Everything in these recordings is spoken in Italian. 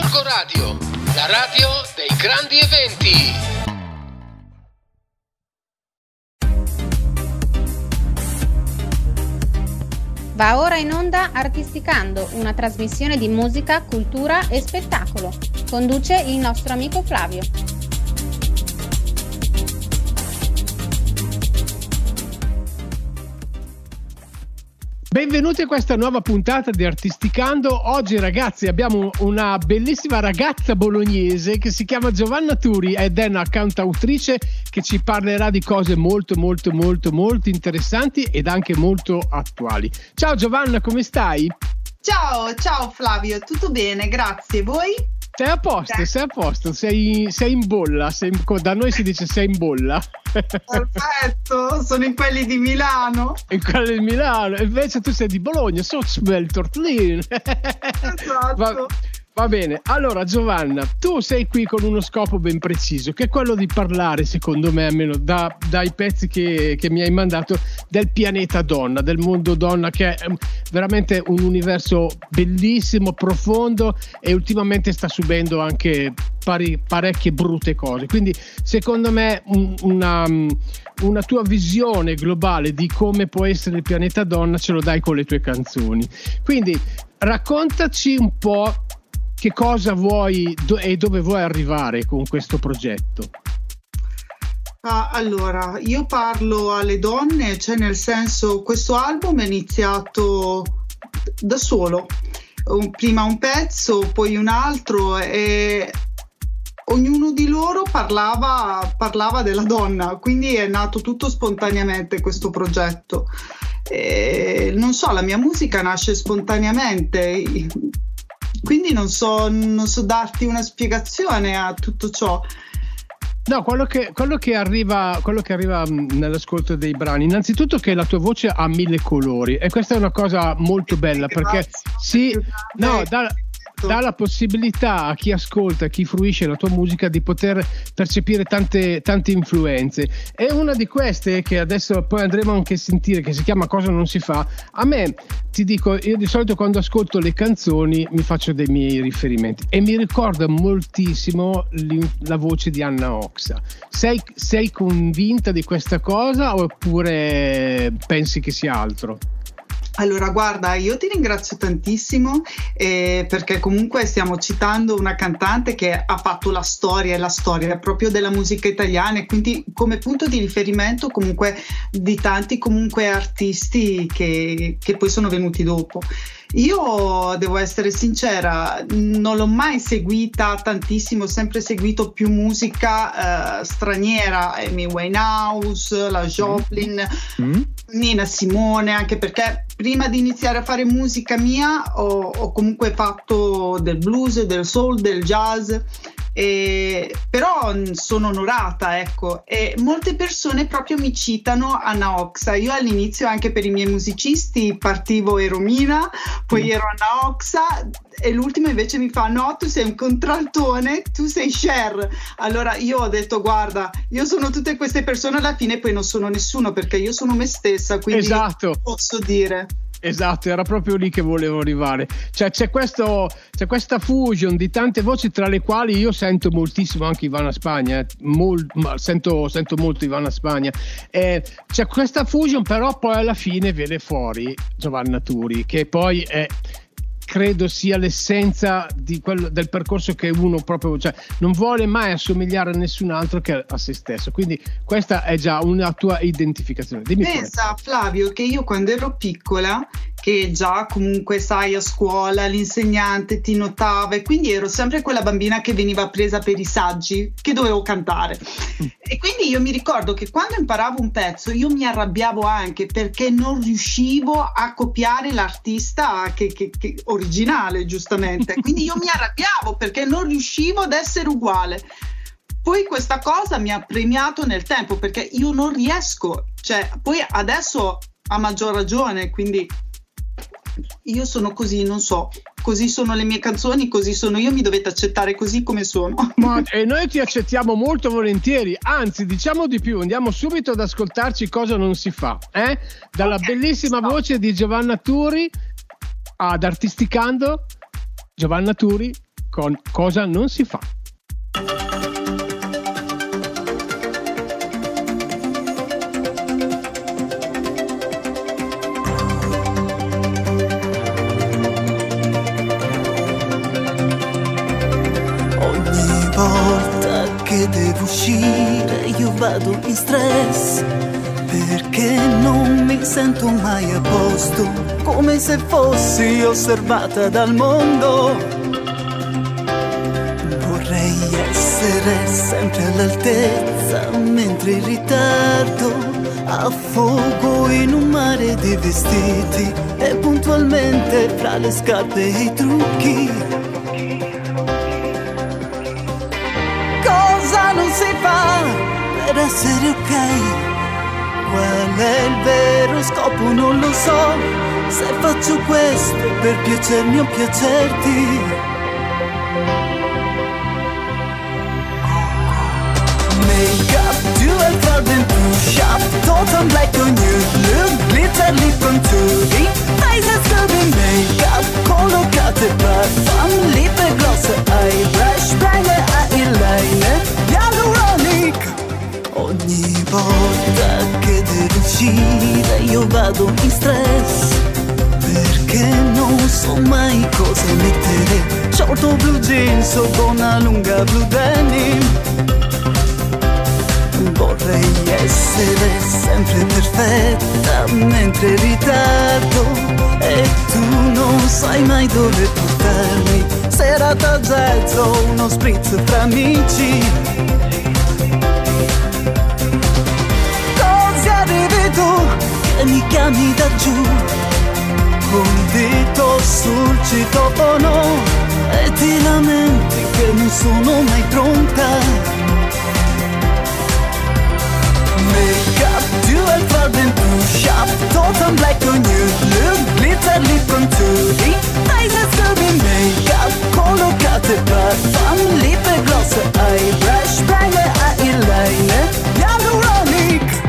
Gorgo Radio, la radio dei grandi eventi. Va ora in onda Artisticando, una trasmissione di musica, cultura e spettacolo. Conduce il nostro amico Flavio. Benvenuti a questa nuova puntata di Artisticando. Oggi ragazzi abbiamo una bellissima ragazza bolognese che si chiama Giovanna Turi ed è una cantautrice che ci parlerà di cose molto molto molto molto interessanti ed anche molto attuali. Ciao Giovanna, come stai? Ciao, ciao Flavio, tutto bene, grazie. Voi? Sei a posto, sei a posto, sei, sei in bolla, sei, da noi si dice sei in bolla. Perfetto, sono in quelli di Milano. In quelli di Milano, invece tu sei di Bologna, so smell tortlin. Esatto. Va, Va bene, allora Giovanna, tu sei qui con uno scopo ben preciso, che è quello di parlare, secondo me, almeno da, dai pezzi che, che, mi hai mandato, del pianeta donna, del mondo donna, che è veramente un universo bellissimo, profondo e ultimamente sta subendo anche pari, parecchie brutte cose. Quindi, secondo me, un, una, una tua visione globale di come può essere il pianeta donna ce lo dai con le tue canzoni. Quindi, raccontaci un po' che cosa vuoi do- e dove vuoi arrivare con questo progetto? Ah, allora, io parlo alle donne, cioè nel senso questo album è iniziato da solo, prima un pezzo, poi un altro e ognuno di loro parlava, parlava della donna, quindi è nato tutto spontaneamente questo progetto. E, non so, la mia musica nasce spontaneamente quindi non so, non so darti una spiegazione a tutto ciò. No, quello che, quello, che arriva, quello che, arriva, nell'ascolto dei brani, innanzitutto che la tua voce ha mille colori e questa è una cosa molto bella perché sì, no, da, dà la possibilità a chi ascolta, a chi fruisce la tua musica di poter percepire tante, tante influenze. E una di queste che adesso poi andremo anche a sentire, che si chiama Cosa non si fa, a me ti dico, io di solito quando ascolto le canzoni mi faccio dei miei riferimenti e mi ricorda moltissimo la voce di Anna Oxa. Sei, sei convinta di questa cosa oppure pensi che sia altro? Allora, guarda, io ti ringrazio tantissimo eh, perché comunque stiamo citando una cantante che ha fatto la storia e la storia proprio della musica italiana e quindi come punto di riferimento comunque di tanti comunque artisti che, che poi sono venuti dopo. Io devo essere sincera, non l'ho mai seguita tantissimo, ho sempre seguito più musica eh, straniera, Amy Winehouse, la Joplin, mm. Nina Simone, anche perché prima di iniziare a fare musica mia ho, ho comunque fatto del blues, del soul, del jazz eh, però sono onorata, ecco, e molte persone proprio mi citano Anna Oxa. Io all'inizio anche per i miei musicisti partivo ero Mina, poi mm. ero Anna Oxa e l'ultima invece mi fa no, tu sei un contraltone, tu sei Cher. Allora io ho detto guarda, io sono tutte queste persone alla fine poi non sono nessuno perché io sono me stessa, quindi esatto. posso dire. Esatto, era proprio lì che volevo arrivare. Cioè, c'è, questo, c'è, questa fusion di tante voci, tra le quali io sento moltissimo anche Ivana Spagna. Eh, mol, sento, sento, molto Ivana Spagna. Eh, c'è questa fusion, però poi alla fine viene fuori Giovanna Turi, che poi è credo sia l'essenza quello, del percorso che uno proprio, cioè non vuole mai assomigliare a nessun altro che a se stesso. Quindi questa è già una tua identificazione. Dimmi Pensa Flavio che io quando ero piccola che già comunque sai a scuola l'insegnante ti notava e quindi ero sempre quella bambina che veniva presa per i saggi che dovevo cantare. E quindi io mi ricordo che quando imparavo un pezzo io mi arrabbiavo anche perché non riuscivo a copiare l'artista che, che, che originale, giustamente. Quindi io mi arrabbiavo perché non riuscivo ad essere uguale. Poi questa cosa mi ha premiato nel tempo perché io non riesco, cioè poi adesso a maggior ragione, quindi io sono così, non so, così sono le mie canzoni, così sono io, mi dovete accettare così come sono. Ma, e noi ti accettiamo molto volentieri, anzi diciamo di più, andiamo subito ad ascoltarci cosa non si fa, eh? dalla okay, bellissima stop. voce di Giovanna Turi ad Artisticando, Giovanna Turi, con Cosa non si fa. In stress perché non mi sento mai a posto, come se fossi osservata dal mondo. Vorrei essere sempre all'altezza, mentre in ritardo affogo in un mare di vestiti e puntualmente fra le scarpe e i trucchi. Per essere ok? Qual è il vero scopo? Non lo so. Se faccio questo per piacermi o piacerti. Make-up, dual carbon push up Total black on you Look, glitter, lip contouring Face and scrubbing make-up Collocate parfum Lip gloss, eyebrush volta che devo uscire io vado in stress. Perché non so mai cosa mettere. Short o blue jeans o una lunga blu denim. Vorrei essere sempre perfetta mentre ritardo. E tu non sai mai dove portarmi. Serata jazz o uno spritz fra amici tu che mi chiami da giù. Col dito sul citofono E ti lamenti che non sono mai pronta. Make-up, dual carbon push up Total black on you Look, glitter, lip contouring Face and scrubbing Make-up, collocate parfum Lip gloss, eyebrush Primer, eyeliner Hyaluronic Ooh,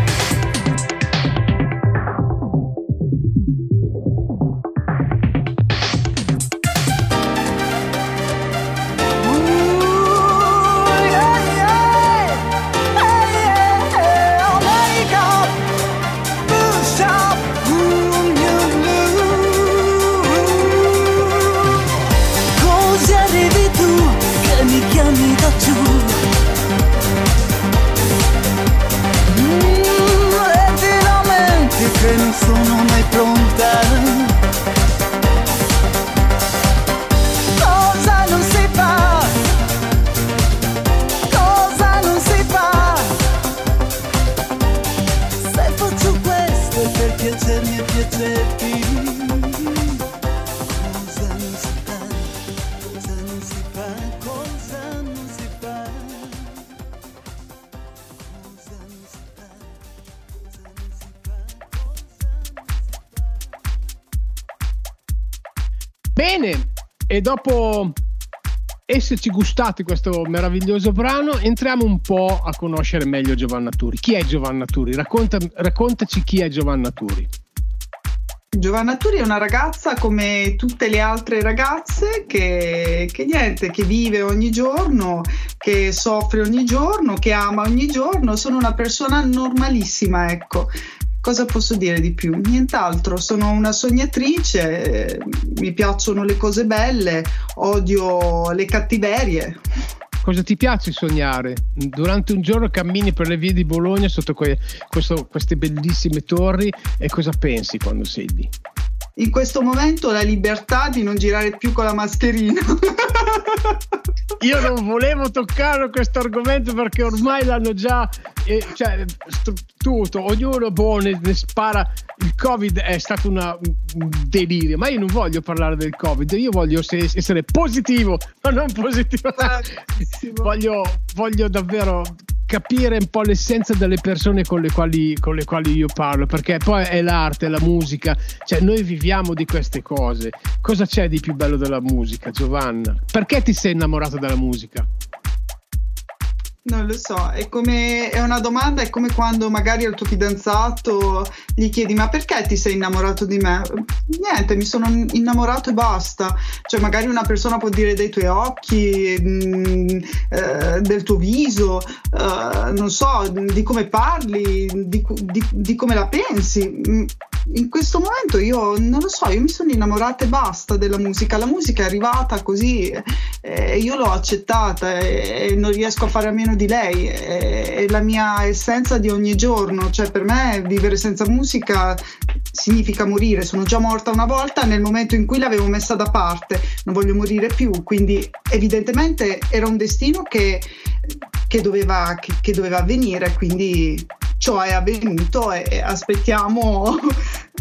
dopo esserci gustati questo meraviglioso brano, entriamo un po' a conoscere meglio Giovanna Turi. Chi è Giovanna Turi? Racconta- raccontaci chi è Giovanna Turi. Giovanna Turi è una ragazza come tutte le altre ragazze che, che niente, che vive ogni giorno, che soffre ogni giorno, che ama ogni giorno. Sono una persona normalissima, ecco. Cosa posso dire di più? Nient'altro, sono una sognatrice, eh, mi piacciono le cose belle, odio le cattiverie. Cosa ti piace sognare? Durante un giorno cammini per le vie di Bologna sotto que- questo- queste bellissime torri e cosa pensi quando sei lì? In questo momento la libertà di non girare più con la mascherina. Io non volevo toccare questo argomento perché ormai l'hanno già eh, cioè, tutto, ognuno boh, ne, ne spara. Il Covid è stato una- un delirio, ma io non voglio parlare del Covid, io voglio se- essere positivo, ma non positivo. voglio, voglio davvero capire un po' l'essenza delle persone con le, quali, con le quali io parlo, perché poi è l'arte, la musica, cioè noi viviamo di queste cose. Cosa c'è di più bello della musica, Giovanna? Perché ti sei innamorato della musica? Non lo so, è come è una domanda, è come quando magari al tuo fidanzato gli chiedi ma perché ti sei innamorato di me? Niente, mi sono innamorato e basta. Cioè magari una persona può dire dei tuoi occhi, mh, mm, eh, del tuo viso, eh, non so, di come parli, di, di, di come la pensi. Mm, in questo momento io non lo so, io mi sono innamorata e basta della musica. La musica è arrivata così e eh, io l'ho accettata e, e non riesco a fare a meno di lei, è, è la mia essenza di ogni giorno, cioè per me vivere senza musica significa morire, sono già morta una volta nel momento in cui l'avevo messa da parte, non voglio morire più, quindi evidentemente era un destino che, che, doveva, che, che doveva avvenire, quindi ciò è avvenuto e aspettiamo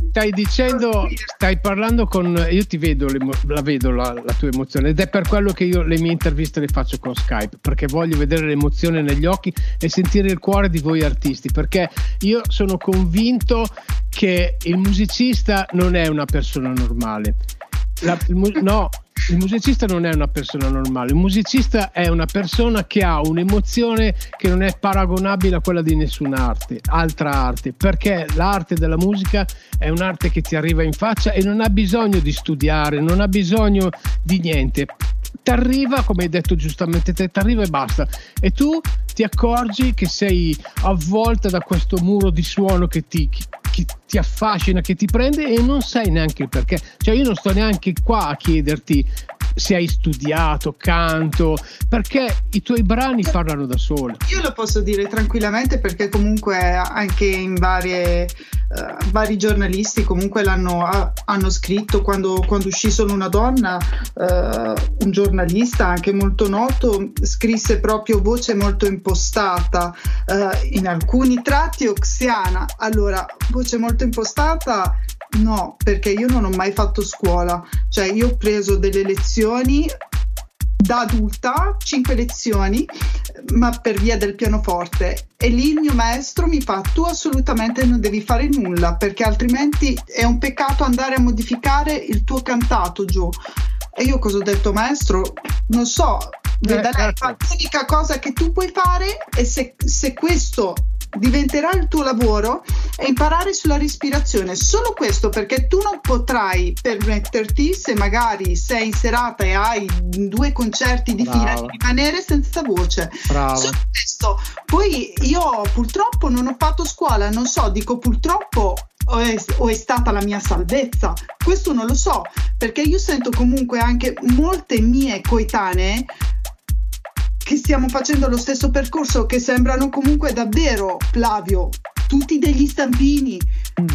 stai dicendo, stai parlando con, io ti vedo, la vedo la, la, tua emozione ed è per quello che io le mie interviste le faccio con Skype, perché voglio vedere l'emozione negli occhi e sentire il cuore di voi artisti, perché io sono convinto che il musicista non è una persona normale. La, il, no, il musicista non è una persona normale, il musicista è una persona che ha un'emozione che non è paragonabile a quella di nessuna arte, altra arte, perché l'arte della musica è un'arte che ti arriva in faccia e non ha bisogno di studiare, non ha bisogno di niente. Ti arriva, come hai detto giustamente te, ti arriva e basta. E tu ti accorgi che sei avvolta da questo muro di suono che ti, che ti affascina, che ti prende e non sai neanche perché. Cioè io non sto neanche qua a chiederti se hai studiato canto, perché i tuoi brani parlano da soli. Io lo posso dire tranquillamente perché comunque anche in varie, uh, vari giornalisti comunque l'hanno uh, hanno scritto quando, quando, uscì solo una donna, uh, un giornalista anche molto noto scrisse proprio voce molto impostata, in alcuni tratti oxiana. Allora, voce molto impostata No, perché io non ho mai fatto scuola, cioè io ho preso delle lezioni da adulta, cinque lezioni, ma per via del pianoforte. E lì il mio maestro mi fa: Tu assolutamente non devi fare nulla, perché altrimenti è un peccato andare a modificare il tuo cantato, Gio. E io cosa ho detto, maestro? Non so, eh, certo. l'unica cosa che tu puoi fare è se, se questo diventerà il tuo lavoro e imparare sulla respirazione. Solo questo perché tu non potrai permetterti, se magari sei in serata e hai due concerti di Brava. fila, di rimanere senza voce. Brava. Solo questo. Poi io purtroppo non ho fatto scuola, non so, dico purtroppo o è, o è, stata la mia salvezza? Questo non lo so, perché io sento comunque anche molte mie coetanee che stiamo facendo lo stesso percorso, che sembrano comunque davvero, Flavio, tutti degli stampini. Mm.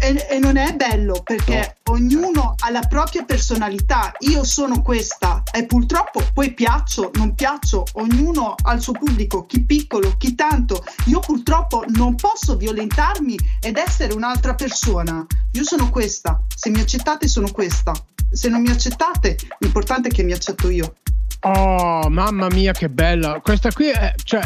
E, e, non è bello perché no. ognuno ha la propria personalità. Io sono questa e purtroppo poi piaccio, non piaccio, ognuno ha il suo pubblico, chi piccolo, chi tanto. Io purtroppo non posso violentarmi ed essere un'altra persona. Io sono questa. Se mi accettate, sono questa. Se non mi accettate, l'importante è che mi accetto io. Oh, mamma mia, che bella! Questa qui è, cioè,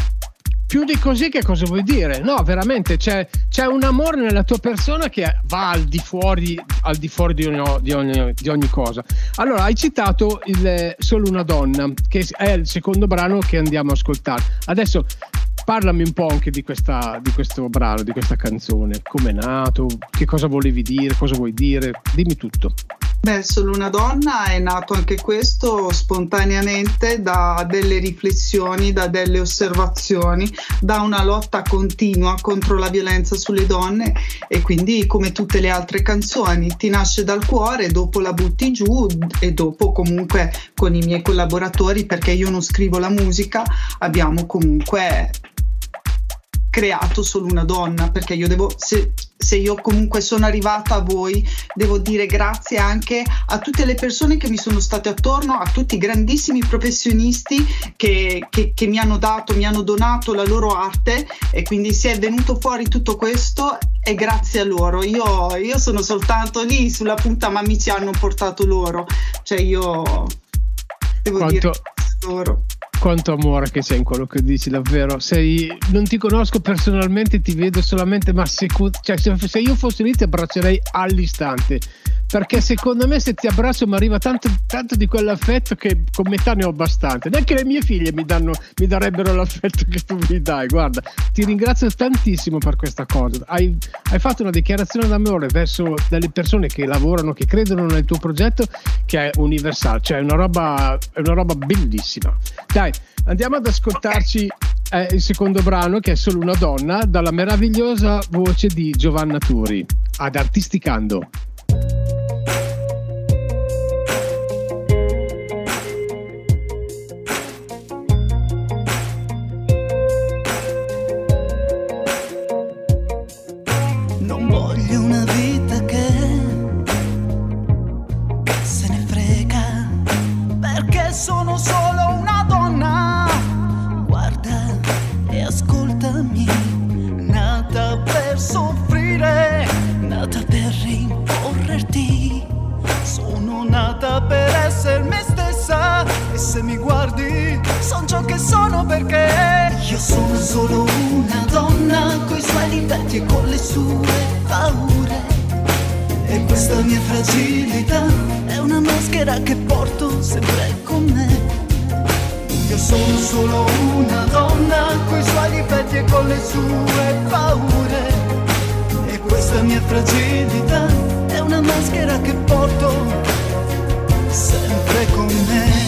più di così che cosa vuoi dire? No, veramente c'è, c'è, un amore nella tua persona che va al di fuori, al di, fuori di, ogni, di, ogni, di, ogni, cosa. Allora, hai citato il, Solo una donna, che è il secondo brano che andiamo a ascoltare. Adesso parlami un po' anche di, questa, di questo brano, di questa canzone. Come è nato? Che cosa volevi dire? Cosa vuoi dire? Dimmi tutto. Beh, solo una donna è nato anche questo spontaneamente da delle riflessioni, da delle osservazioni, da una lotta continua contro la violenza sulle donne e quindi come tutte le altre canzoni ti nasce dal cuore, dopo la butti giù e dopo comunque con i miei collaboratori perché io non scrivo la musica abbiamo comunque creato solo una donna perché io devo se, se, io comunque sono arrivata a voi devo dire grazie anche a tutte le persone che mi sono state attorno a tutti i grandissimi professionisti che, che, che mi hanno dato mi hanno donato la loro arte e quindi se è venuto fuori tutto questo è grazie a loro. Io, io sono soltanto lì sulla punta ma mi ci hanno portato loro. Cioè io devo Quanto... dire loro quanto amore che c'è in quello che dici davvero. Sei, non ti conosco personalmente ti vedo solamente ma se, cioè, se, se io fossi lì ti abbraccerei all'istante perché secondo me se ti abbraccio mi arriva tanto, tanto di quell'affetto che con metà ne ho abbastanza. Neanche le mie figlie mi, danno, mi darebbero l'affetto che tu mi dai. Guarda, ti ringrazio tantissimo per questa cosa. Hai, hai fatto una dichiarazione d'amore verso delle persone che lavorano, che credono nel tuo progetto, che è universale, cioè è una roba, è una roba bellissima. Dai, andiamo ad ascoltarci eh, il secondo brano che è solo una donna dalla meravigliosa voce di Giovanna Turi ad Artisticando. Sono solo una donna. Guarda e ascoltami, nata per soffrire, nata per rincorrerti. Sono nata per essere me stessa e se mi guardi sono ciò che sono perché io sono solo una donna coi suoi difetti e con le sue paure. E questa mia fragilità è una maschera che porto sempre con me. Io sono solo una donna coi suoi difetti e con le sue paure. E questa mia fragilità è una maschera che porto sempre con me.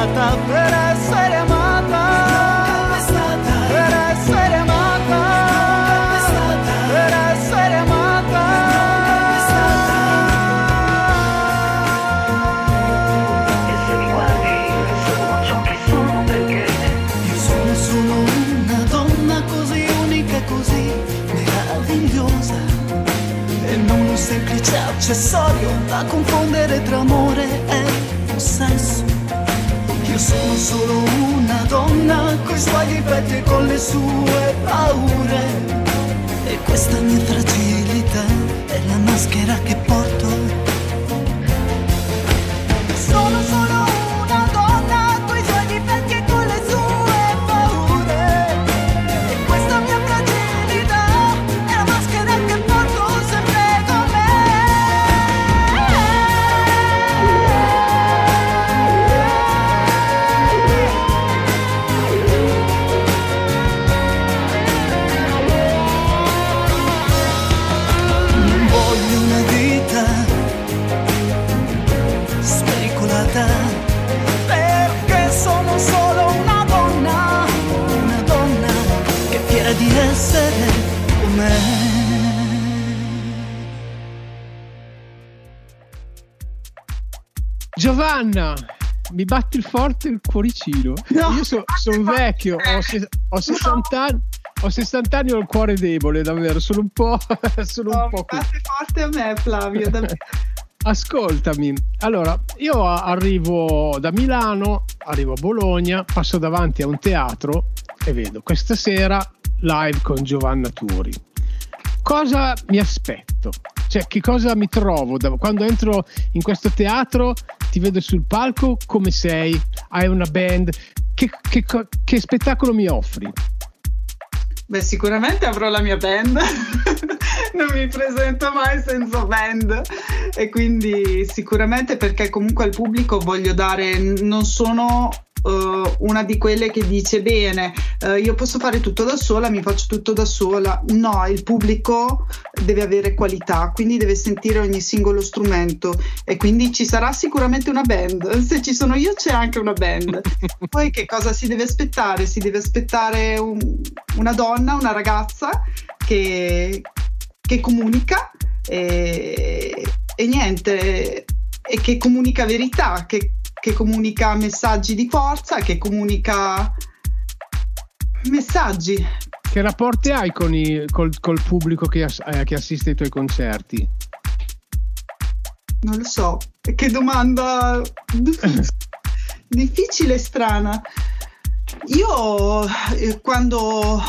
Stata per essere amata. Per essere amata. Per essere amata. E se mi guardi, sono ciò che sono perché io sono solo una donna così unica, così meravigliosa. E non un semplice accessorio da confondere tra amore e sono solo una donna coi suoi difetti e con le sue paure. E questa mia fragilità è la maschera che porto. Giovanna, mi batte il forte il cuoricino. No. Io sono vecchio, ho, se- ho 60 anni. Ho 60 anni e ho il cuore debole, davvero. Sono un po'. sono No, un po' forte a me, Flavio. davvero. Ascoltami, allora io arrivo da Milano, arrivo a Bologna, passo davanti a un teatro e vedo questa sera live con Giovanna Turi. Cosa mi aspetto? Cioè, che cosa mi trovo? da- Quando entro in questo teatro, ti vedo sul palco, come sei? Hai una band? Che, che che spettacolo mi offri? Beh, sicuramente avrò la mia band. non mi presento mai senza band. E quindi sicuramente perché comunque al pubblico voglio dare, non sono uh, una di quelle che dice bene, uh, io posso fare tutto da sola, mi faccio tutto da sola. No, il pubblico deve avere qualità, quindi deve sentire ogni singolo strumento e quindi ci sarà sicuramente una band. Se ci sono io c'è anche una band. Poi che cosa si deve aspettare? Si deve aspettare un, una donna, una ragazza che, che comunica e, e niente, e che comunica verità, che che comunica messaggi di forza, che comunica messaggi. Che rapporti hai con i, col, col, pubblico che, eh, che assiste ai tuoi concerti? Non lo so, che domanda difficile e strana. Io eh, quando,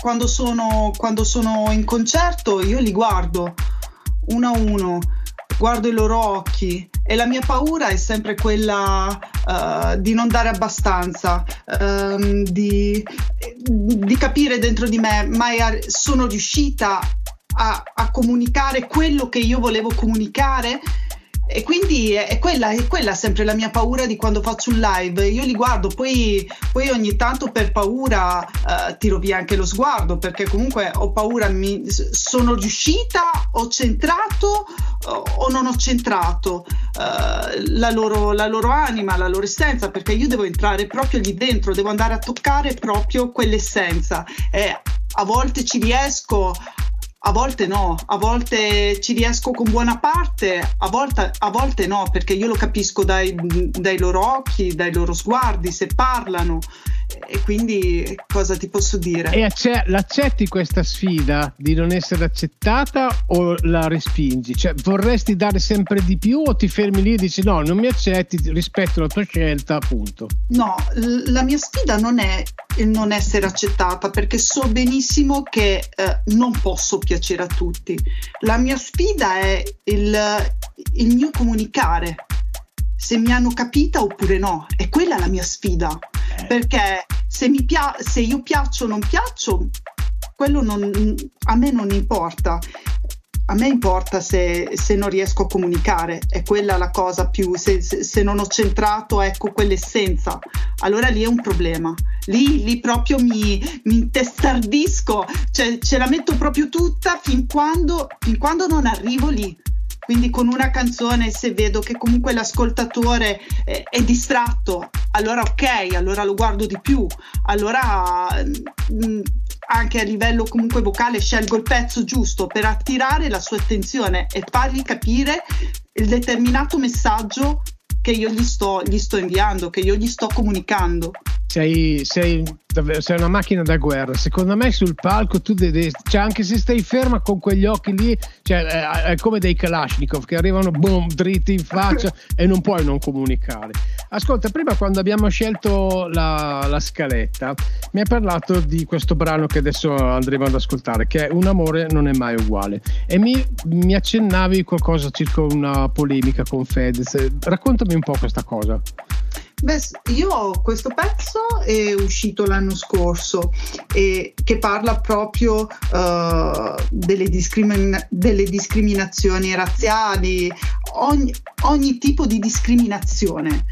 quando, sono, quando sono in concerto, io li guardo uno a uno, guardo i loro occhi e la mia paura è sempre quella uh, di non dare abbastanza, um, di, di, capire dentro di me, ma sono riuscita a, a comunicare quello che io volevo comunicare e quindi è quella, è quella, sempre la mia paura di quando faccio un live. Io li guardo, poi, poi ogni tanto per paura uh, tiro via anche lo sguardo, perché comunque ho paura, mi, sono riuscita, ho centrato uh, o non ho centrato uh, la, loro, la, loro, anima, la loro essenza, perché io devo entrare proprio lì dentro, devo andare a toccare proprio quell'essenza. E a volte ci riesco a volte no, a volte ci riesco con buona parte, a volte, a volte no, perché io lo capisco dai, dai loro occhi, dai loro sguardi, se parlano e quindi cosa ti posso dire? E acce- l'accetti questa sfida di non essere accettata o la respingi? Cioè vorresti dare sempre di più o ti fermi lì e dici no, non mi accetti, rispetto la tua scelta, appunto? No, la mia sfida non è il non essere accettata perché so benissimo che eh, non posso piacere a tutti. La mia sfida è il, il mio comunicare se mi hanno capita oppure no. È quella la mia sfida. Eh. Perché se, mi pia- se io piaccio o non piaccio, quello non, a me non importa. A me importa se, se, non riesco a comunicare, è quella la cosa più, se, se, se, non ho centrato ecco quell'essenza, allora lì è un problema, lì, lì proprio mi, mi intestardisco, cioè ce la metto proprio tutta fin quando, fin quando non arrivo lì. Quindi con una canzone se vedo che comunque l'ascoltatore è, è distratto, allora ok, allora lo guardo di più, allora mh, mm, anche a livello comunque vocale scelgo il pezzo giusto per attirare la sua attenzione e fargli capire il determinato messaggio che io gli sto, gli sto inviando, che io gli sto comunicando. Sei, sei, sei, una macchina da guerra. Secondo me sul palco tu devi, cioè anche se stai ferma con quegli occhi lì, cioè, è, è, come dei Kalashnikov che arrivano boom, dritti in faccia e non puoi non comunicare. Ascolta, prima quando abbiamo scelto la, la, scaletta, mi hai parlato di questo brano che adesso andremo ad ascoltare, che è Un amore non è mai uguale. E mi, mi accennavi qualcosa circa una polemica con Fedez. Raccontami un po' questa cosa. Beh, io questo pezzo è uscito l'anno scorso e che parla proprio uh, delle, discrimin- delle, discriminazioni razziali, ogni, ogni tipo di discriminazione.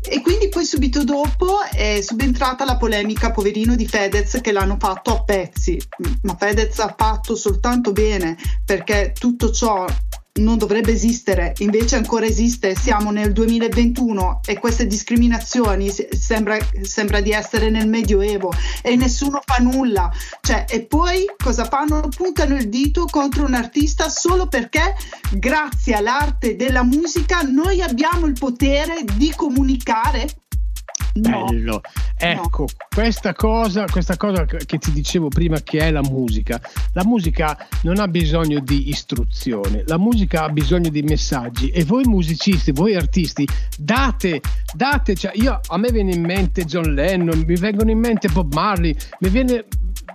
E quindi poi subito dopo è subentrata la polemica poverino di Fedez che l'hanno fatto a pezzi, ma Fedez ha fatto soltanto bene perché tutto ciò non dovrebbe esistere, invece ancora esiste, siamo nel 2021 e queste discriminazioni sembra, sembra di essere nel Medioevo e nessuno fa nulla. Cioè, e poi cosa fanno? Puntano il dito contro un artista solo perché grazie all'arte della musica noi abbiamo il potere di comunicare Bello. Ecco, no. questa, cosa, questa cosa che ti dicevo prima che è la musica. La musica non ha bisogno di istruzione, la musica ha bisogno di messaggi e voi musicisti, voi artisti, date, date, cioè io, a me viene in mente John Lennon, mi vengono in mente Bob Marley, mi viene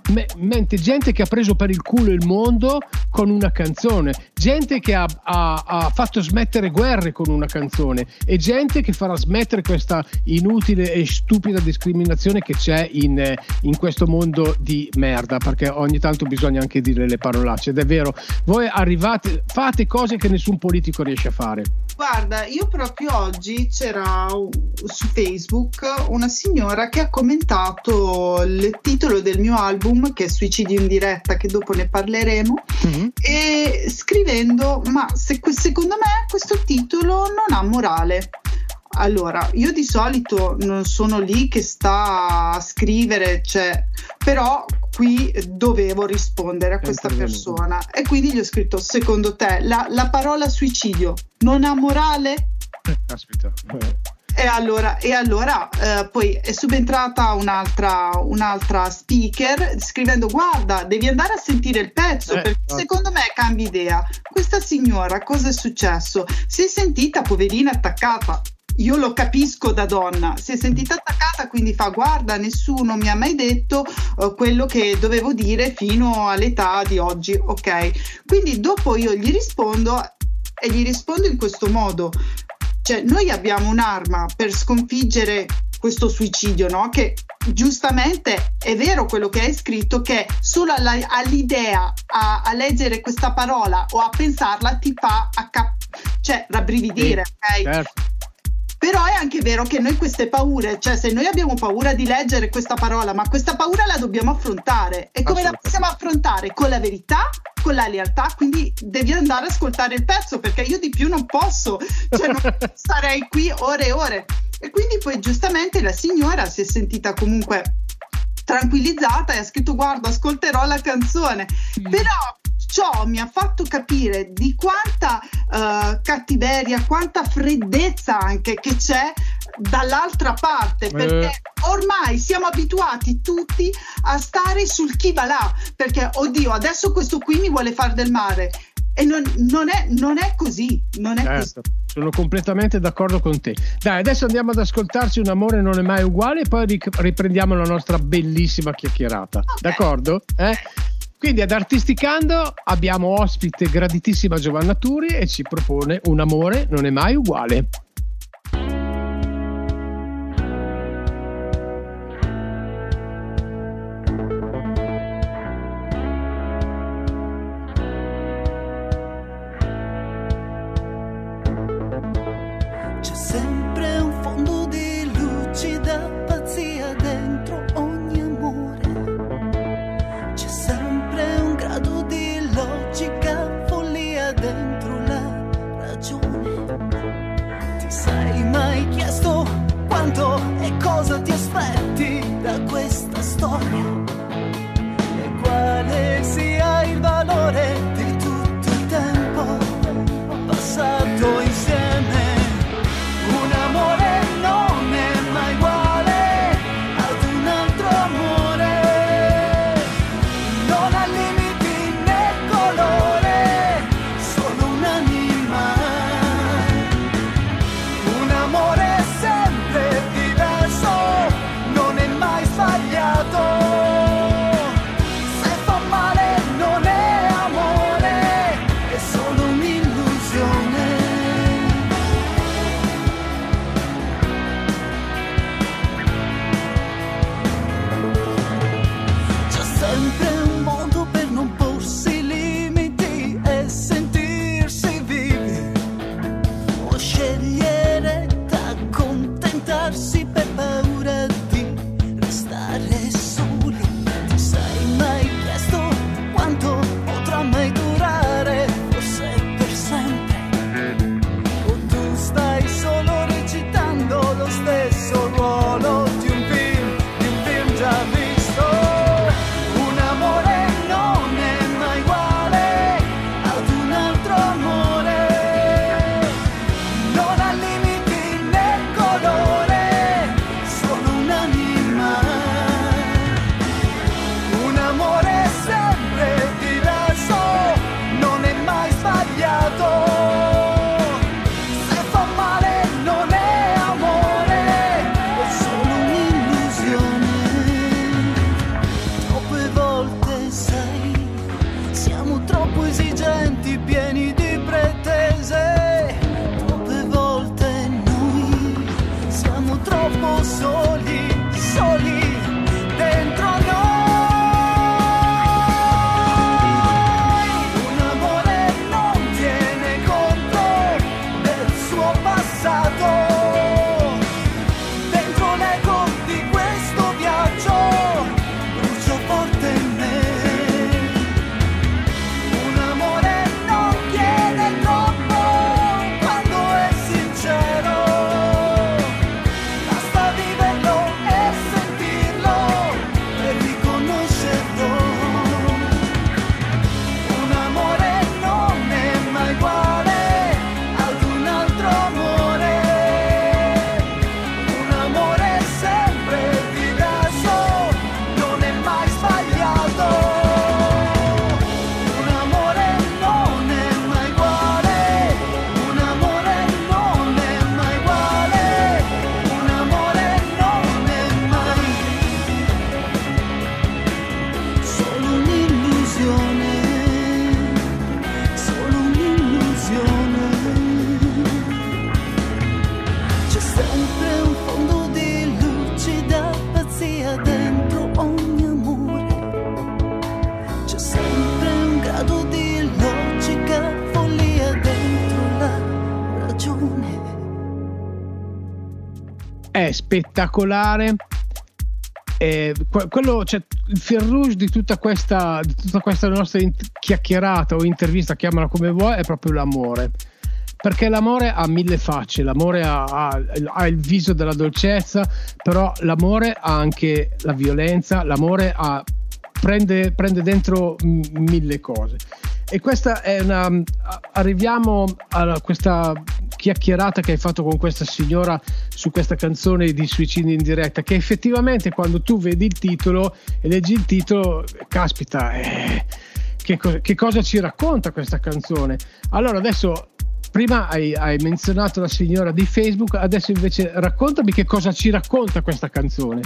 me- gente che ha preso per il culo il mondo con una canzone, gente che ha, ha- ha fatto smettere guerre con una canzone. E gente che farà smettere questa inutile e stupida discriminazione che c'è in, eh, in questo mondo di merda, perché ogni tanto bisogna anche dire le parolacce, ed è vero, voi arrivate, fate cose che nessun politico riesce a fare. Guarda, io proprio oggi c'era su Facebook una signora che ha commentato il titolo del mio album, che è Suicidio in diretta, che dopo ne parleremo, Mhm. e scrivendo, ma se- secondo me questo titolo non ha morale. Allora, io di solito non sono lì che sta a scrivere, cioè, però qui dovevo rispondere a questa persona e quindi gli ho scritto, secondo te la, la parola suicidio non ha morale? Aspetta. E allora, e allora eh, poi è subentrata un'altra, un'altra speaker scrivendo guarda devi andare a sentire il pezzo Eh, perché esatto. secondo me cambi idea. Questa signora cosa è successo? Si è sentita poverina attaccata. Io lo capisco da donna, si è sentita attaccata quindi fa guarda nessuno mi ha mai detto eh, quello che dovevo dire fino all'età di oggi, ok? Quindi dopo io gli rispondo e gli rispondo in questo modo. Cioè, noi abbiamo un'arma per sconfiggere questo suicidio, no? Che giustamente è vero quello che hai scritto, che solo alla- all'idea a, a leggere questa parola o a pensarla ti fa acca- cioè, rabbrividire, ok? Certo. Però è anche vero che noi queste paure, cioè se noi abbiamo paura di leggere questa parola, ma questa paura la dobbiamo affrontare. E come la possiamo affrontare? Con la verità, con la lealtà, quindi devi andare a ascoltare il pezzo perché io di più non posso, cioè non starei qui ore e ore. E quindi poi giustamente la signora si è sentita comunque tranquillizzata e ha scritto guarda ascolterò la canzone però ciò mi ha fatto capire di quanta eh, cattiveria quanta freddezza anche che c'è dall'altra parte perché ormai siamo abituati tutti a stare sul chi va là perché oddio adesso questo qui mi vuole far del male e non, non è, non è così non è così Certo, sono completamente d'accordo con te. Dai, adesso andiamo ad ascoltarci Un amore non è mai uguale e poi riprendiamo la nostra bellissima chiacchierata. D'accordo? Eh? Quindi ad Artisticando abbiamo ospite graditissima Giovanna Turi e ci propone Un amore non è mai uguale. Spettacolare. Eh, quello, cioè, il fil rouge di tutta questa, di tutta questa nostra in- chiacchierata o intervista, chiamala come vuoi, è proprio l'amore perché l'amore ha mille facce, l'amore ha, ha, ha, il viso della dolcezza, però l'amore ha anche la violenza, l'amore ha, prende, prende, dentro mille cose. E questa è una. Arriviamo a questa chiacchierata che hai fatto con questa signora su questa canzone di suicidio in diretta, che effettivamente quando tu vedi il titolo e leggi il titolo, caspita, eh, che, co- che cosa ci racconta questa canzone? Allora adesso prima hai, hai, menzionato la signora di Facebook, adesso invece raccontami che cosa ci racconta questa canzone.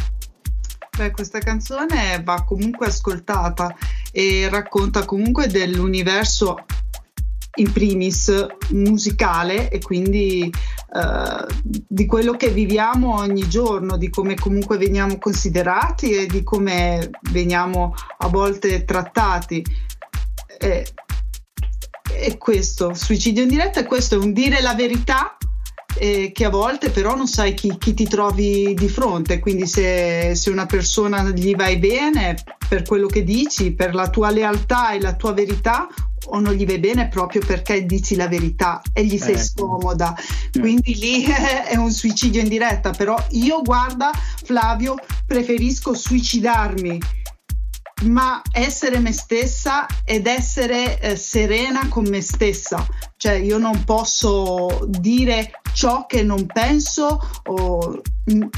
Beh, questa canzone va comunque ascoltata e racconta comunque dell'universo in primis musicale e quindi uh, di quello che viviamo ogni giorno, di come comunque veniamo considerati e di come veniamo a volte trattati. E è questo, suicidio in diretta è questo, è un dire la verità eh, che a volte però non sai chi, chi ti trovi di fronte, quindi se, se, una persona gli vai bene per quello che dici, per la tua lealtà e la tua verità, o non gli vai bene proprio perché dici la verità e gli sei ecco. scomoda. Quindi lì è un suicidio in diretta, però io guarda Flavio preferisco suicidarmi ma essere me stessa ed essere eh, serena con me stessa. Cioè io non posso dire ciò che non penso o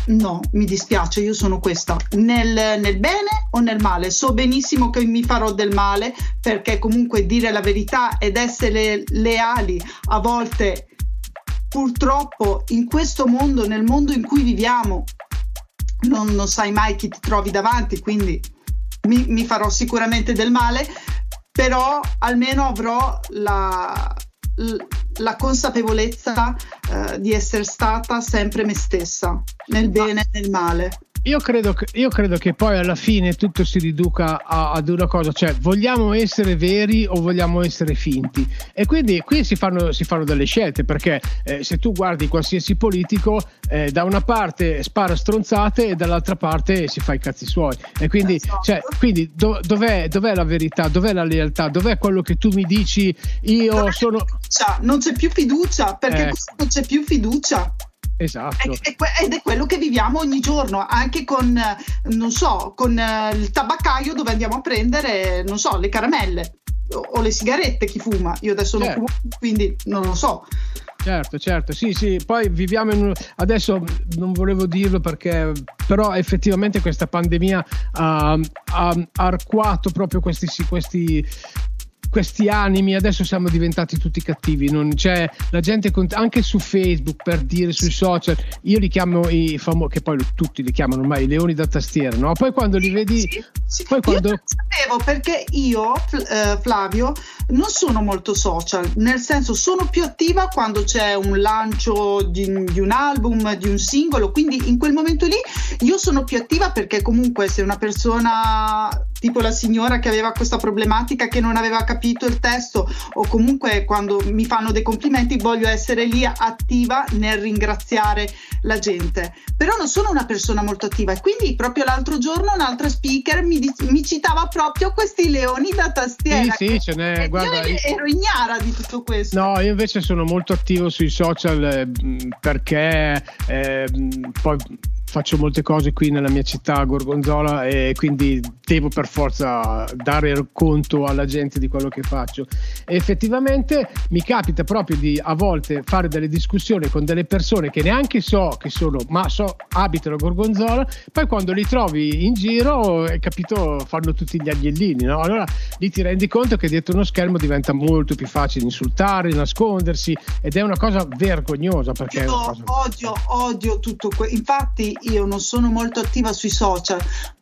no, mi dispiace, io sono questa, nel, nel bene o nel male. So benissimo che mi farò del male perché comunque dire la verità ed essere leali a volte purtroppo in questo mondo, nel mondo in cui viviamo, non, non sai mai chi ti trovi davanti, quindi mi, mi farò sicuramente del male, però almeno avrò la, la consapevolezza eh, di essere stata sempre me stessa, nel bene e nel male. Io credo, che, io credo, che, poi alla fine tutto si riduca a, ad una cosa, cioè vogliamo essere veri o vogliamo essere finti? E quindi qui si fanno, si fanno delle scelte perché eh, se tu guardi qualsiasi politico, eh, da una parte spara stronzate e dall'altra parte si fa i cazzi suoi. E quindi, esatto. cioè, quindi do, dov'è, dov'è, la verità? Dov'è la lealtà? Dov'è quello che tu mi dici io sono... Non c'è più fiducia perché eh. non c'è più fiducia. Esatto. Ed è quello che viviamo ogni giorno, anche con, non so, con eh, il tabaccaio dove andiamo a prendere, non so, le caramelle o le sigarette chi fuma. Io adesso certo. non fumo, quindi non lo so. Certo, certo, sì, sì, poi viviamo in un... adesso non volevo dirlo perché però effettivamente questa pandemia ha, ha arcuato proprio questi, questi questi animi adesso siamo diventati tutti cattivi non c'è la gente anche su Facebook per dire sui social io li chiamo i famosi che poi tutti li chiamano ormai i leoni da tastiera no? poi quando li vedi sì, sì. poi quando... io sapevo perché io eh, Flavio non sono molto social nel senso sono più attiva quando c'è un lancio di, di un album di un singolo quindi in quel momento lì io sono più attiva perché comunque se una persona tipo la signora che aveva questa problematica che non aveva capito il testo o comunque quando mi fanno dei complimenti voglio essere lì attiva nel ringraziare la gente. Però non sono una persona molto attiva e quindi proprio l'altro giorno un'altra speaker mi, mi citava proprio questi leoni da tastiera. Sì sì ce n'è guarda io ero ignara di tutto questo. No io invece sono molto attivo sui social eh, perché eh, poi faccio molte cose qui nella mia città Gorgonzola e quindi devo per forza dare conto alla gente di quello che faccio e effettivamente mi capita proprio di a volte fare delle discussioni con delle persone che neanche so che sono ma so abitano a Gorgonzola poi quando li trovi in giro hai capito fanno tutti gli agnellini no? allora lì ti rendi conto che dietro uno schermo diventa molto più facile insultare nascondersi ed è una cosa vergognosa perché io cosa... odio odio tutto questo infatti io non sono molto attiva sui social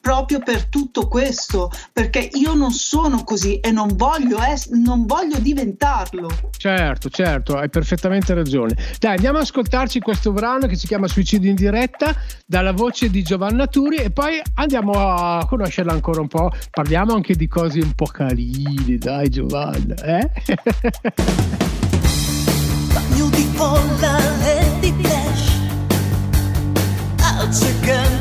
proprio per tutto questo, perché io non sono così e non voglio, es- non voglio diventarlo. Certo, certo, hai perfettamente ragione. Dai, andiamo ad ascoltarci questo brano che si chiama Suicidio in diretta dalla voce di Giovanna Turi e poi andiamo a conoscerla ancora un po'. Parliamo anche di cose un po' carini, dai Giovanna, eh? Beautiful and the flesh 这根。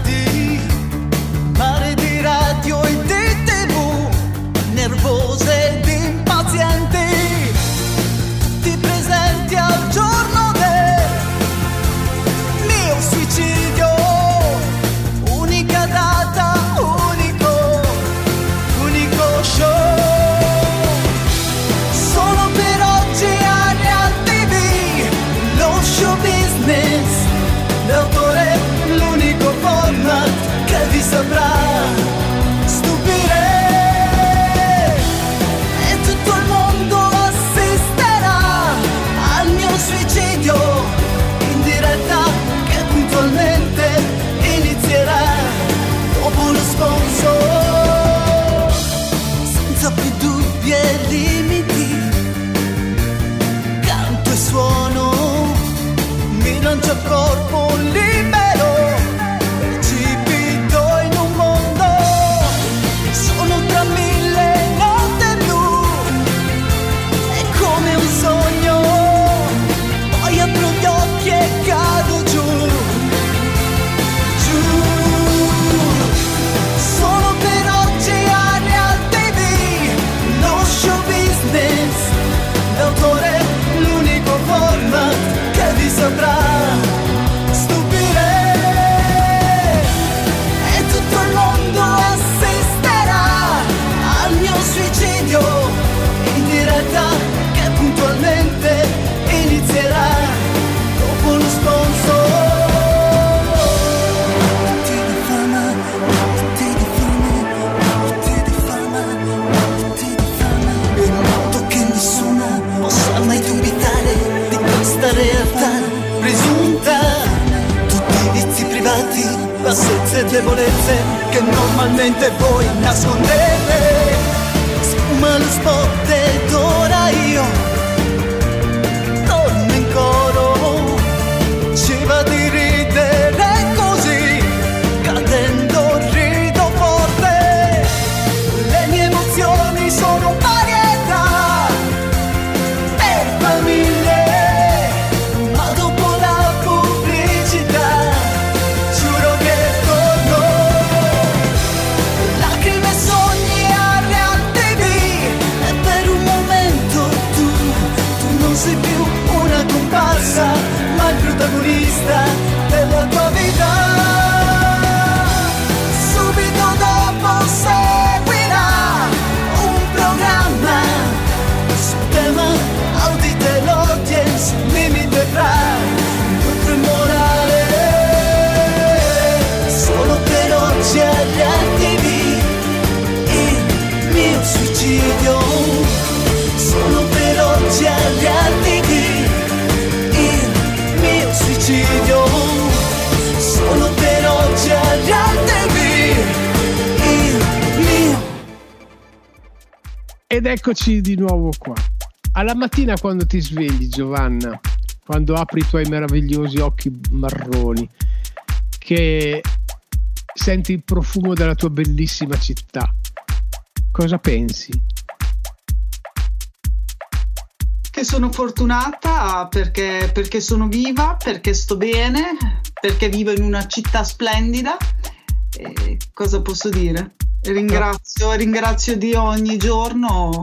Che normalmente voi nascondete. Eccoci di nuovo qua. Alla mattina quando ti svegli, Giovanna, quando apri i tuoi meravigliosi occhi marroni, che senti il profumo della tua bellissima città, cosa pensi? Che sono fortunata perché, perché sono viva, perché sto bene, perché vivo in una città splendida. E cosa posso dire? Ringrazio, ringrazio Dio ogni giorno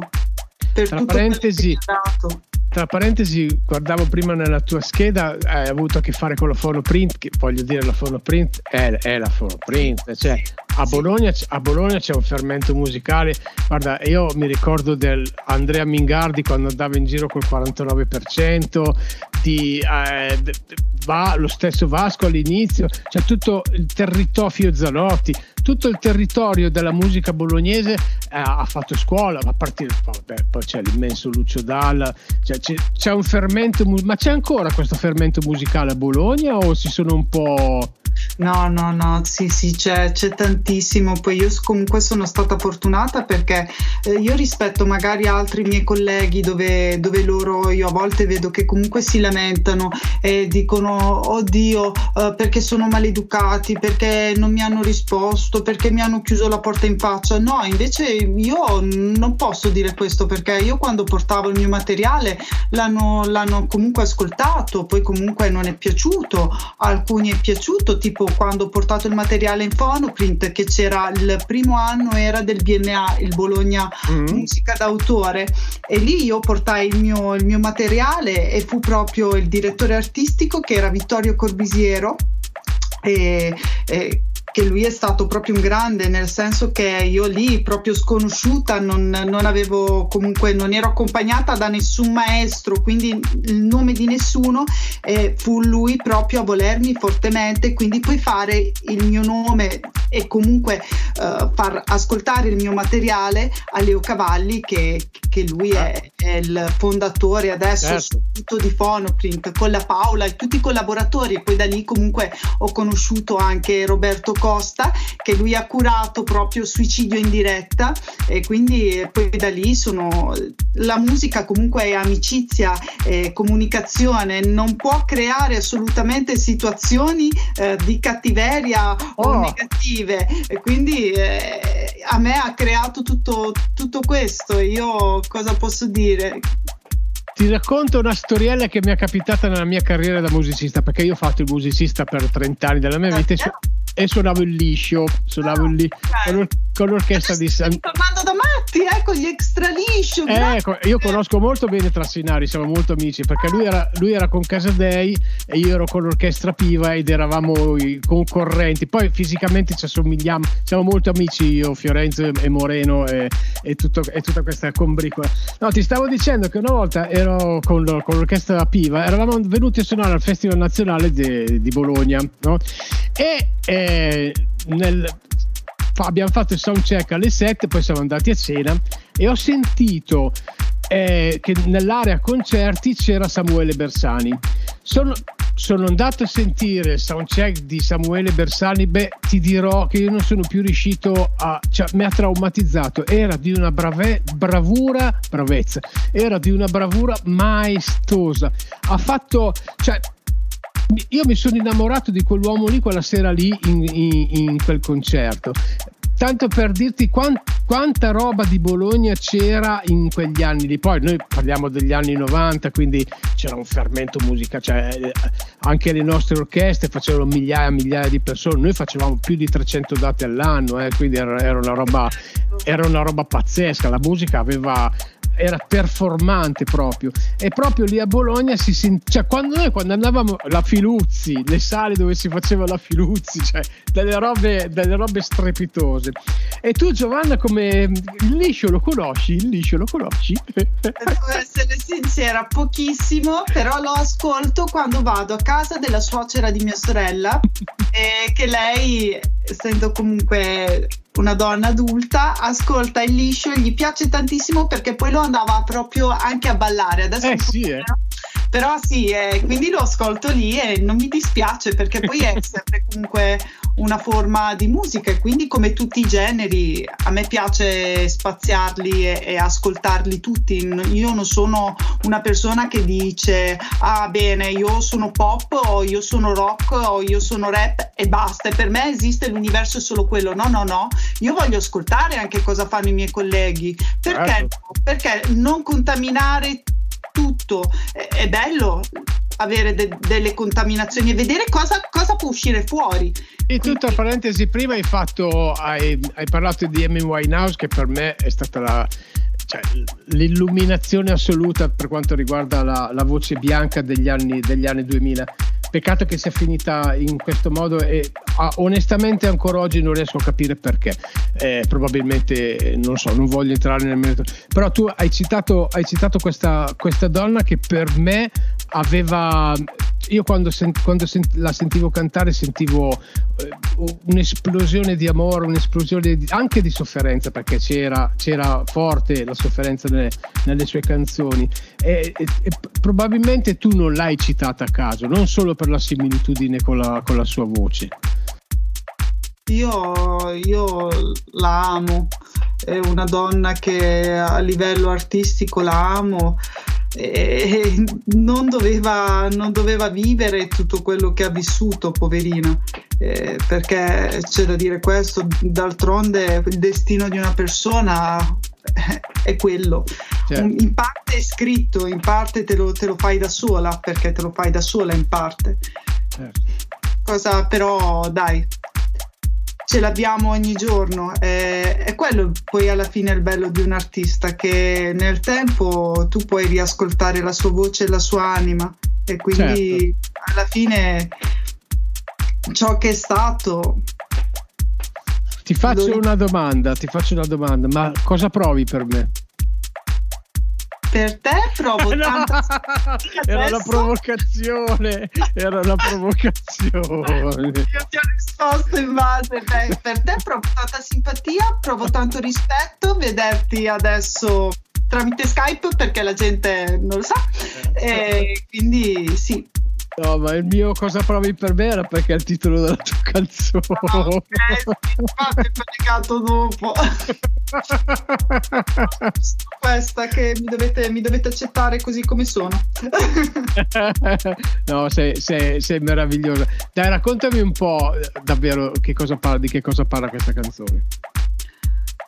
per Tra tutto quello che parentesi, mi ha dato. Tra parentesi, guardavo prima nella tua scheda, hai avuto a che fare con la fonoprint, che voglio dire la fonoprint è, è la fonoprint, cioè a. Bologna, a Bologna c'è un fermento musicale, guarda io mi ricordo del Andrea Mingardi quando andava in giro col 49%, di, eh, va, lo stesso Vasco all'inizio, c'è tutto il territorio Zanotti, tutto il territorio della musica bolognese eh, ha fatto scuola, a partire vabbè, poi c'è l'immenso Lucio Dalla, cioè, c'è, c'è un fermento, ma c'è ancora questo fermento musicale a Bologna o si sono un po'... No, no, no, sì, sì, c'è, c'è tantissimo. Poi io comunque sono stata fortunata perché eh, io rispetto magari altri miei colleghi dove, dove loro io a volte vedo che comunque si lamentano e dicono oddio eh, perché sono maleducati, perché non mi hanno risposto, perché mi hanno chiuso la porta in faccia. No, invece io non posso dire questo perché io quando portavo il mio materiale l'hanno, l'hanno comunque ascoltato, poi comunque non è piaciuto, a alcuni è piaciuto, tipo quando ho portato il materiale in Phonoprint che c'era il primo anno era del BNA, il Bologna Musica d'autore. E lì io portai il mio, il mio materiale e fu proprio il direttore artistico che era Vittorio Corbisiero e, e che lui è stato proprio un grande nel senso che io lì proprio sconosciuta non, non avevo comunque non ero accompagnata da nessun maestro quindi il nome di nessuno e fu lui proprio a volermi fortemente quindi puoi fare il mio nome e comunque eh, far ascoltare il mio materiale a Leo Cavalli che, che lui è, è il fondatore adesso Certo. di Phonoprint con la Paola e tutti i collaboratori e poi da lì comunque ho conosciuto anche Roberto Costa che lui ha curato proprio Suicidio in diretta e quindi poi da lì sono la musica comunque è amicizia e comunicazione non può creare assolutamente situazioni eh, di cattiveria o Oh. negative. E quindi eh, a me ha creato tutto, tutto questo. Io cosa posso dire? Ti racconto una storiella che mi è capitata nella mia carriera da musicista, perché io ho fatto il musicista per 30 anni della mia vita e, e suonavo il liscio, suonavo il li- con, l'or- con l'orchestra di San... Sto tornando eh, con gli extra liscio Eh, ecco, io conosco molto bene Trassinari, siamo molto amici perché lui era, lui era con Casadei e io ero con l'orchestra Piva ed eravamo i concorrenti. Poi fisicamente ci assomigliamo, siamo molto amici io, Fiorenzo e Moreno e, e tutto- e tutta questa combricola. No, ti stavo dicendo che una volta ero con, con l'orchestra Piva, eravamo venuti a suonare al Festival Nazionale de- di Bologna no? e eh, nel, abbiamo fatto il soundcheck alle 7, poi siamo andati a cena e ho sentito eh, che nell'area concerti c'era Samuele Bersani. Sono- sono andato a sentire il soundcheck di Samuele Bersani, beh, ti dirò che io non sono più riuscito a. Cioè, mi ha traumatizzato. Era di una brave, bravura, bravezza, era di una bravura maestosa. Ha fatto. Cioè, io mi sono innamorato di quell'uomo lì quella sera lì in, in, in quel concerto. Tanto per dirti quant, quanta roba di Bologna c'era in quegli anni lì. Poi noi parliamo degli anni 90, quindi c'era un fermento musica, cioè eh, anche le nostre orchestre facevano migliaia e migliaia di persone, noi facevamo più di 300 date all'anno, eh, quindi era, era, una roba, era una roba pazzesca, la musica aveva era performante proprio. E proprio lì a Bologna si sent... cioè quando noi quando andavamo la Filuzzi le sale dove si faceva la Filuzzi cioè delle robe, delle robe strepitose. E tu Giovanna come il liscio lo conosci? Il liscio lo conosci? Devo essere sincera pochissimo però lo ascolto quando vado a casa della suocera di mia sorella e che lei essendo comunque una donna adulta, ascolta il liscio e gli piace tantissimo perché poi lo andava proprio anche a ballare. Adesso eh, sì, eh. Però sì, eh, quindi lo ascolto lì e non mi dispiace perché poi è sempre comunque una forma di musica e quindi come tutti i generi a me piace spaziarli e, e ascoltarli tutti. Io non sono una persona che dice ah bene io sono pop o io sono rock o io sono rap e basta. E per me esiste l'universo solo quello. No, no, no. Io voglio ascoltare anche cosa fanno i miei colleghi. Perché? Certo. Perché non contaminare tutto. È, è bello avere de- delle contaminazioni e vedere cosa, cosa può uscire fuori. E tutta parentesi, prima hai, fatto, hai, hai parlato di Amy Winehouse che per me è stata la, cioè, l'illuminazione assoluta per quanto riguarda la, la voce bianca degli anni, degli anni 2000 peccato che sia finita in questo modo e ah, onestamente ancora oggi non riesco a capire perché. Eh, probabilmente non so non voglio entrare nel merito. Però tu hai citato, hai citato questa, questa donna che per me aveva io quando, sent, quando sent, la sentivo cantare sentivo eh, un'esplosione di amore, un'esplosione di, anche di sofferenza perché c'era, c'era forte la sofferenza nelle, nelle sue canzoni. E, e, e, probabilmente tu non l'hai citata a caso, non solo per la similitudine con la, con la sua voce. Io, io la amo, è una donna che a livello artistico la amo e non doveva, non doveva vivere tutto quello che ha vissuto, poverina. Eh, perché c'è da dire questo, d'altronde il destino di una persona è quello. Certo. In parte è scritto, in parte te lo, te lo, fai da sola, perché te lo fai da sola in parte. Certo. Cosa però, dai, ce l'abbiamo ogni giorno. Eh, è quello poi alla fine il bello di un artista, che nel tempo tu puoi riascoltare la sua voce e la sua anima e quindi certo. alla fine ciò che è stato... Ti faccio una domanda, ti faccio una domanda, ma cosa provi per me? Per te provo no, era una provocazione era una provocazione. Io ti ho risposto in base Beh, per te provo tanta simpatia provo tanto rispetto vederti adesso tramite Skype perché la gente non lo sa. Eh, e quindi sì No, ma il mio cosa provi per me era perché è il titolo della tua canzone. No, ok, infatti collegato dopo. Questa che mi dovete, mi dovete, accettare così come sono. no, sei, sei, sei, meravigliosa. Dai, raccontami un po' davvero che cosa parla, di che cosa parla questa canzone.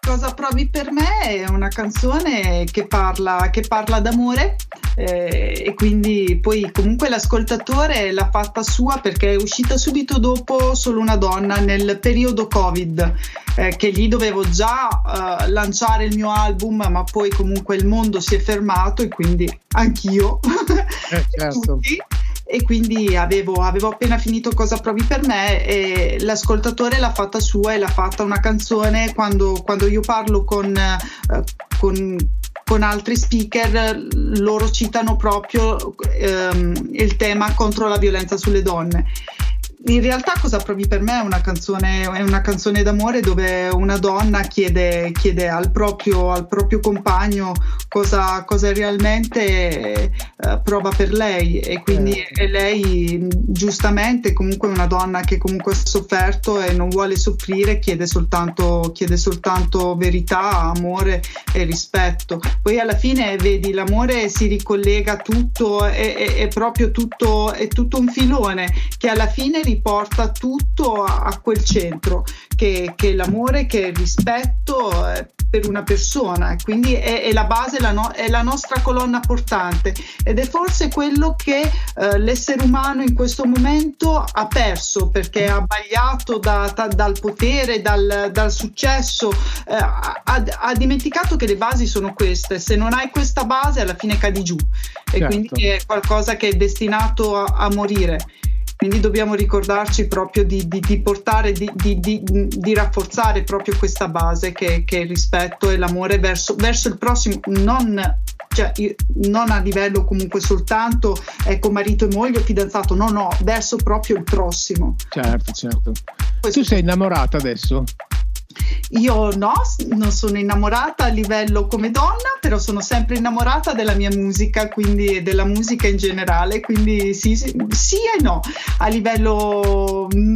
Cosa provi per me è una canzone che parla, che parla d'amore eh, e quindi poi comunque l'ascoltatore l'ha fatta sua perché è uscita subito dopo Solo una donna nel periodo Covid eh, che lì dovevo già eh, lanciare il mio album ma poi comunque il mondo si è fermato e quindi anch'io eh, certo. tutti e quindi avevo, avevo, appena finito Cosa provi per me e l'ascoltatore l'ha fatta sua e l'ha fatta una canzone quando, quando io parlo con, eh, con, con, altri speaker loro citano proprio ehm, il tema contro la violenza sulle donne in realtà cosa provi per me è una canzone, è una canzone d'amore dove una donna chiede, chiede al, proprio, al, proprio, compagno cosa, cosa realmente eh, prova per lei e quindi Certo. e lei giustamente comunque una donna che comunque ha sofferto e non vuole soffrire, chiede soltanto, chiede soltanto verità, amore e rispetto. Poi alla fine vedi l'amore si ricollega tutto, è, è- è proprio tutto, è tutto un filone che alla fine riporta tutto a, a quel centro che, che è l'amore, che è il rispetto eh, per una persona. Quindi è, è la base, la no- è la nostra colonna portante ed è forse quello che eh, l'essere umano in questo momento ha perso perché ha abbagliato da- da- dal potere, dal, dal successo, eh, ha, ha- ha dimenticato che le basi sono queste. Se non hai questa base, alla fine cadi giù e Certo. quindi è qualcosa che è destinato a, a morire. Quindi dobbiamo ricordarci proprio di, di- di portare, di, di- di- di rafforzare proprio questa base che, che è il rispetto e l'amore verso, verso il prossimo, non, cioè, io- non a livello comunque soltanto ecco, marito e moglie, fidanzato, no, no, verso proprio il prossimo. Certo, certo. Questo- Tu sei innamorata adesso? Io no, non sono innamorata a livello come donna, però sono sempre innamorata della mia musica, quindi della musica in generale, quindi sì, sì, sì e no. A livello mm,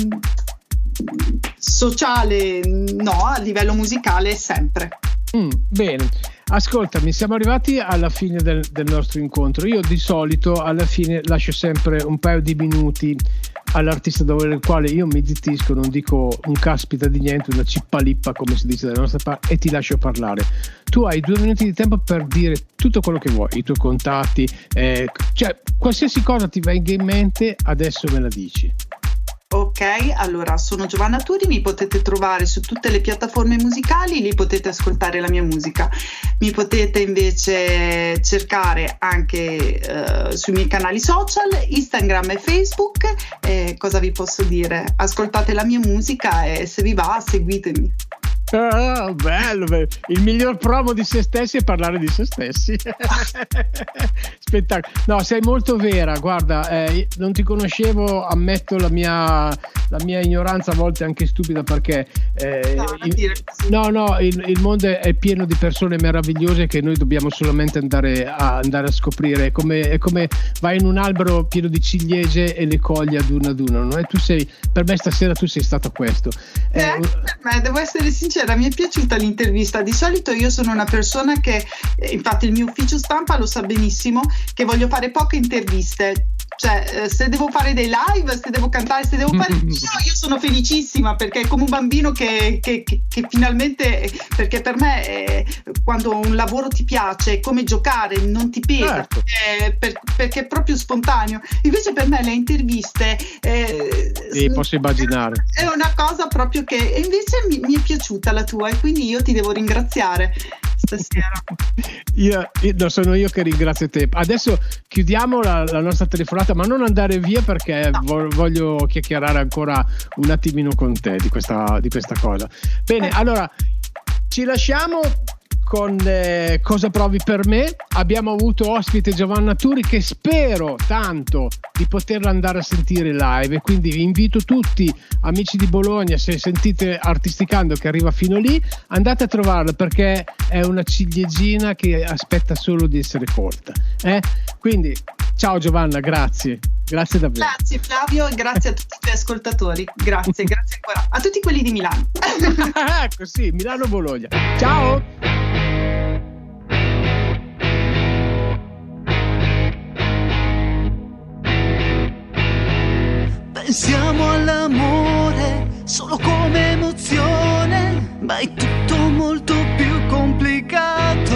sociale no, a livello musicale sempre. Mm, bene, ascoltami, siamo arrivati alla fine del, del nostro incontro. Io di solito alla fine lascio sempre un paio di minuti all'artista dove il quale io mi zittisco, non dico un caspita di niente, una cippalippa come si dice dalla nostra parte, e ti lascio parlare. Tu hai due minuti di tempo per dire tutto quello che vuoi, i tuoi contatti, eh, cioè qualsiasi cosa ti venga in mente, adesso me la dici. Ok, allora sono Giovanna Turi, mi potete trovare su tutte le piattaforme musicali, lì potete ascoltare la mia musica. Mi potete invece cercare anche eh, sui miei canali social, Instagram e Facebook. Eh, cosa vi posso dire? Ascoltate la mia musica e se vi va seguitemi. Ah, bello, bello. il miglior promo di se stessi è parlare di se stessi. Spettacolo. No, sei molto vera. Guarda, eh, non ti conoscevo, ammetto la mia, la mia ignoranza, a volte anche stupida, perché eh, No, il- no, no, il, il mondo è- pieno di persone meravigliose che noi dobbiamo solamente andare a, andare a scoprire. È come, è come vai in un albero pieno di ciliegie e le cogli ad una ad una. no? E tu sei, per me stasera tu sei stato questo. Eh, Eh, devo essere sincera, mi è piaciuta l'intervista. Di solito io sono una persona che, eh, infatti, il mio ufficio stampa lo sa benissimo, che voglio fare poche interviste. Cioè, eh, se devo fare dei live, se devo cantare, se devo fare. Io, io sono felicissima perché è come un bambino che, che- che- che finalmente. Perché per me, eh, quando un lavoro ti piace, è come giocare, non ti pesa, Certo. perché, per- perché è proprio spontaneo. Invece, per me, le interviste. eh, Sì, posso immaginare. è una cosa proprio che invece mi, mi è piaciuta la tua e quindi io ti devo ringraziare stasera. Io, io- no, sono io che ringrazio te. Adesso chiudiamo la, la nostra telefonata, ma non andare via perché No. vo- voglio chiacchierare ancora un attimino con te di questa, di questa cosa. Bene, allora ci lasciamo con eh, Cosa provi per me. Abbiamo avuto ospite Giovanna Turi che spero tanto di poterla andare a sentire live quindi vi invito tutti amici di Bologna se sentite Artisticando che arriva fino lì andate a trovarla perché è una ciliegina che aspetta solo di essere colta. eh? Quindi ciao Giovanna, grazie. Grazie davvero. Grazie Flavio e grazie a tutti i tuoi ascoltatori. Grazie, grazie ancora. A tutti quelli di Milano. ecco sì, Milano-Bologna. Ciao! Pensiamo all'amore solo come emozione, ma è tutto molto più complicato.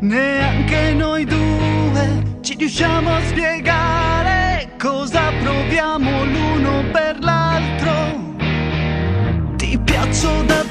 Neanche noi due ci riusciamo a spiegare cosa proviamo l'uno per l'altro. Ti piaccio davvero,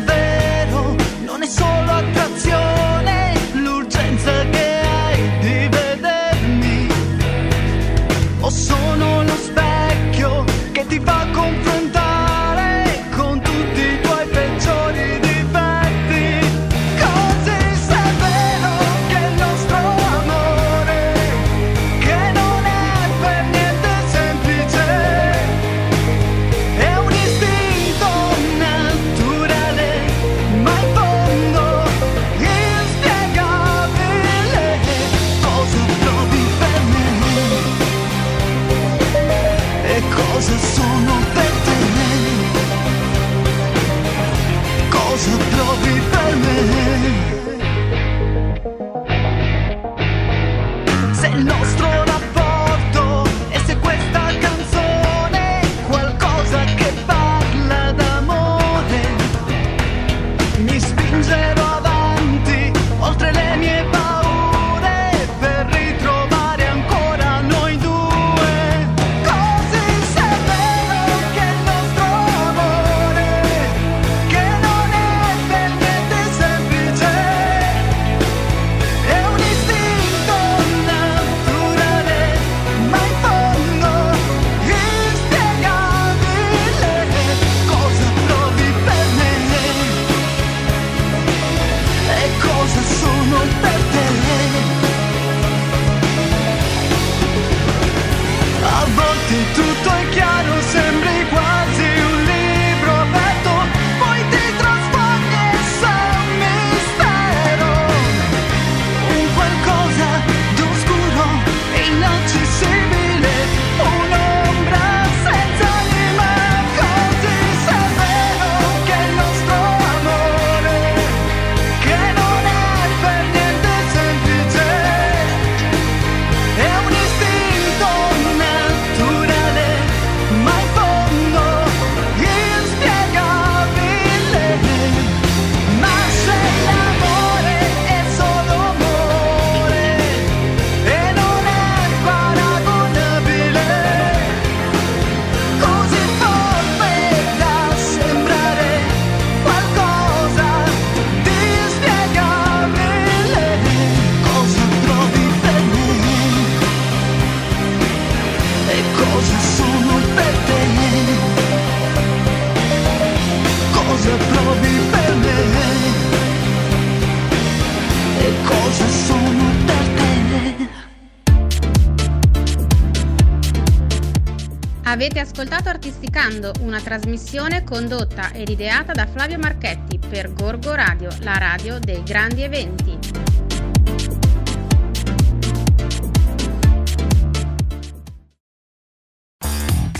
ascoltato Artisticando, una trasmissione condotta ed ideata da Flavio Marchetti per Gorgo Radio, la radio dei grandi eventi.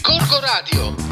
Gorgo Radio,